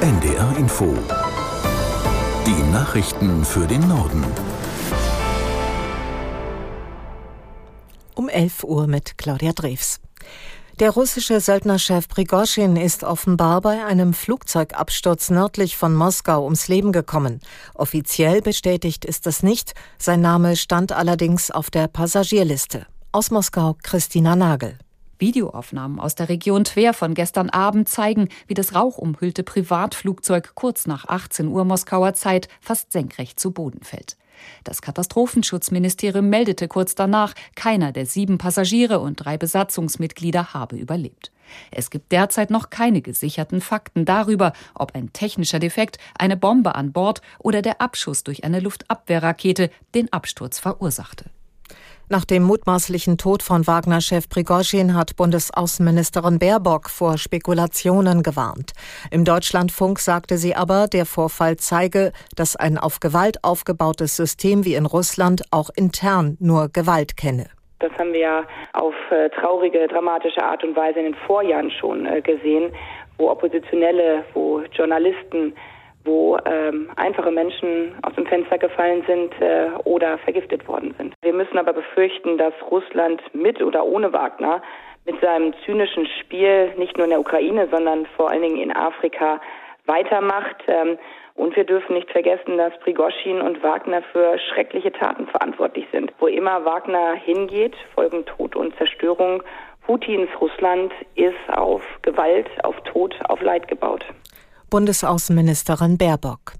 NDR Info. Die Nachrichten für den Norden. Um 11 Uhr mit Claudia Drews. Der russische Söldnerchef Prigozhin ist offenbar bei einem Flugzeugabsturz nördlich von Moskau ums Leben gekommen. Offiziell bestätigt ist das nicht. Sein Name stand allerdings auf der Passagierliste. Aus Moskau Christina Nagel. Videoaufnahmen aus der Region Twer von gestern Abend zeigen, wie das rauchumhüllte Privatflugzeug kurz nach 18 Uhr Moskauer Zeit fast senkrecht zu Boden fällt. Das Katastrophenschutzministerium meldete kurz danach, keiner der sieben Passagiere und drei Besatzungsmitglieder habe überlebt. Es gibt derzeit noch keine gesicherten Fakten darüber, ob ein technischer Defekt, eine Bombe an Bord oder der Abschuss durch eine Luftabwehrrakete den Absturz verursachte. Nach dem mutmaßlichen Tod von Wagner-Chef Prigozhin hat Bundesaußenministerin Baerbock vor Spekulationen gewarnt. Im Deutschlandfunk sagte sie aber, der Vorfall zeige, dass ein auf Gewalt aufgebautes System wie in Russland auch intern nur Gewalt kenne. Das haben wir ja auf äh, traurige, dramatische Art und Weise in den Vorjahren schon äh, gesehen, wo Oppositionelle, wo Journalisten wo ähm, einfache Menschen aus dem Fenster gefallen sind äh, oder vergiftet worden sind. Wir müssen aber befürchten, dass Russland mit oder ohne Wagner mit seinem zynischen Spiel nicht nur in der Ukraine, sondern vor allen Dingen in Afrika weitermacht. Ähm, und wir dürfen nicht vergessen, dass Prigoschin und Wagner für schreckliche Taten verantwortlich sind. Wo immer Wagner hingeht, folgen Tod und Zerstörung. Putins Russland ist auf Gewalt, auf Tod, auf Leid gebaut. Bundesaußenministerin Baerbock.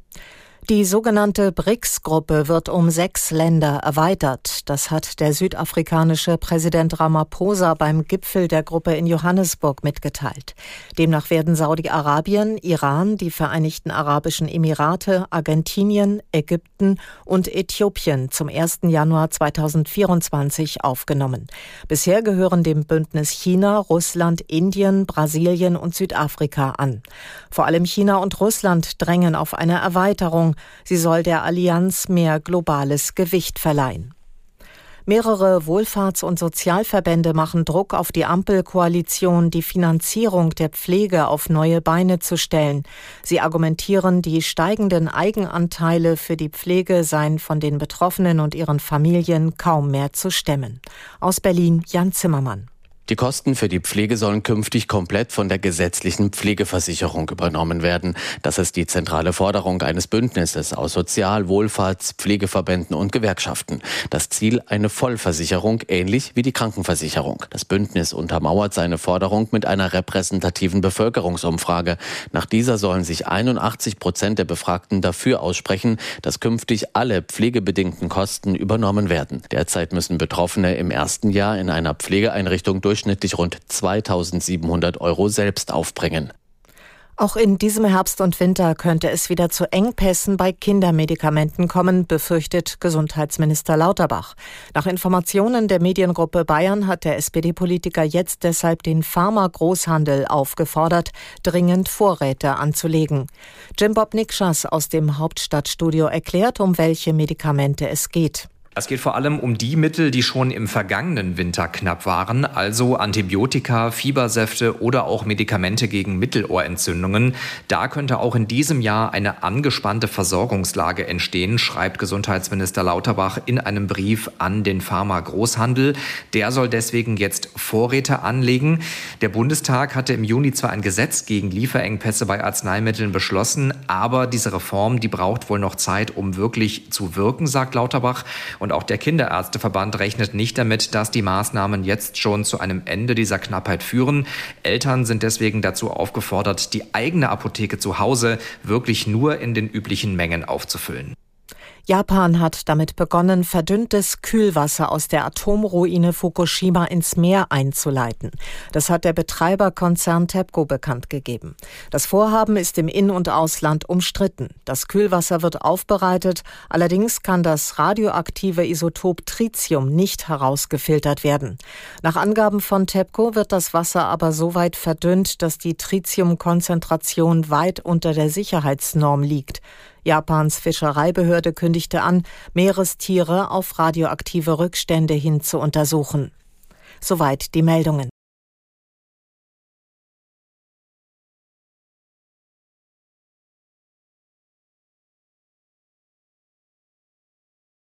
Die sogenannte BRICS-Gruppe wird um sechs Länder erweitert. Das hat der südafrikanische Präsident Ramaphosa beim Gipfel der Gruppe in Johannesburg mitgeteilt. Demnach werden Saudi-Arabien, Iran, die Vereinigten Arabischen Emirate, Argentinien, Ägypten und Äthiopien zum 1. Januar 2024 aufgenommen. Bisher gehören dem Bündnis China, Russland, Indien, Brasilien und Südafrika an. Vor allem China und Russland drängen auf eine Erweiterung Sie soll der Allianz mehr globales Gewicht verleihen. Mehrere Wohlfahrts- und Sozialverbände machen Druck auf die Ampelkoalition, die Finanzierung der Pflege auf neue Beine zu stellen. Sie argumentieren, die steigenden Eigenanteile für die Pflege seien von den Betroffenen und ihren Familien kaum mehr zu stemmen. Aus Berlin Jan Zimmermann. Die Kosten für die Pflege sollen künftig komplett von der gesetzlichen Pflegeversicherung übernommen werden. Das ist die zentrale Forderung eines Bündnisses aus Sozial-, Wohlfahrts-, Pflegeverbänden und Gewerkschaften. Das Ziel eine Vollversicherung, ähnlich wie die Krankenversicherung. Das Bündnis untermauert seine Forderung mit einer repräsentativen Bevölkerungsumfrage. Nach dieser sollen sich 81 Prozent der Befragten dafür aussprechen, dass künftig alle pflegebedingten Kosten übernommen werden. Derzeit müssen Betroffene im ersten Jahr in einer Pflegeeinrichtung durch durchschnittlich rund 2700 Euro selbst aufbringen. Auch in diesem Herbst und Winter könnte es wieder zu Engpässen bei Kindermedikamenten kommen, befürchtet Gesundheitsminister Lauterbach. Nach Informationen der Mediengruppe Bayern hat der SPD-Politiker jetzt deshalb den Pharma-Großhandel aufgefordert, dringend Vorräte anzulegen. Jim Bob Nikschas aus dem Hauptstadtstudio erklärt, um welche Medikamente es geht. Es geht vor allem um die Mittel, die schon im vergangenen Winter knapp waren, also Antibiotika, Fiebersäfte oder auch Medikamente gegen Mittelohrentzündungen. Da könnte auch in diesem Jahr eine angespannte Versorgungslage entstehen, schreibt Gesundheitsminister Lauterbach in einem Brief an den Pharma-Großhandel. Der soll deswegen jetzt Vorräte anlegen. Der Bundestag hatte im Juni zwar ein Gesetz gegen Lieferengpässe bei Arzneimitteln beschlossen, aber diese Reform, die braucht wohl noch Zeit, um wirklich zu wirken, sagt Lauterbach. Und auch der Kinderärzteverband rechnet nicht damit, dass die Maßnahmen jetzt schon zu einem Ende dieser Knappheit führen. Eltern sind deswegen dazu aufgefordert, die eigene Apotheke zu Hause wirklich nur in den üblichen Mengen aufzufüllen. Japan hat damit begonnen, verdünntes Kühlwasser aus der Atomruine Fukushima ins Meer einzuleiten. Das hat der Betreiberkonzern TEPCO bekannt gegeben. Das Vorhaben ist im In- und Ausland umstritten. Das Kühlwasser wird aufbereitet, allerdings kann das radioaktive Isotop Tritium nicht herausgefiltert werden. Nach Angaben von TEPCO wird das Wasser aber so weit verdünnt, dass die Tritiumkonzentration weit unter der Sicherheitsnorm liegt. Japans Fischereibehörde kündigte an, Meerestiere auf radioaktive Rückstände hin zu untersuchen. Soweit die Meldungen.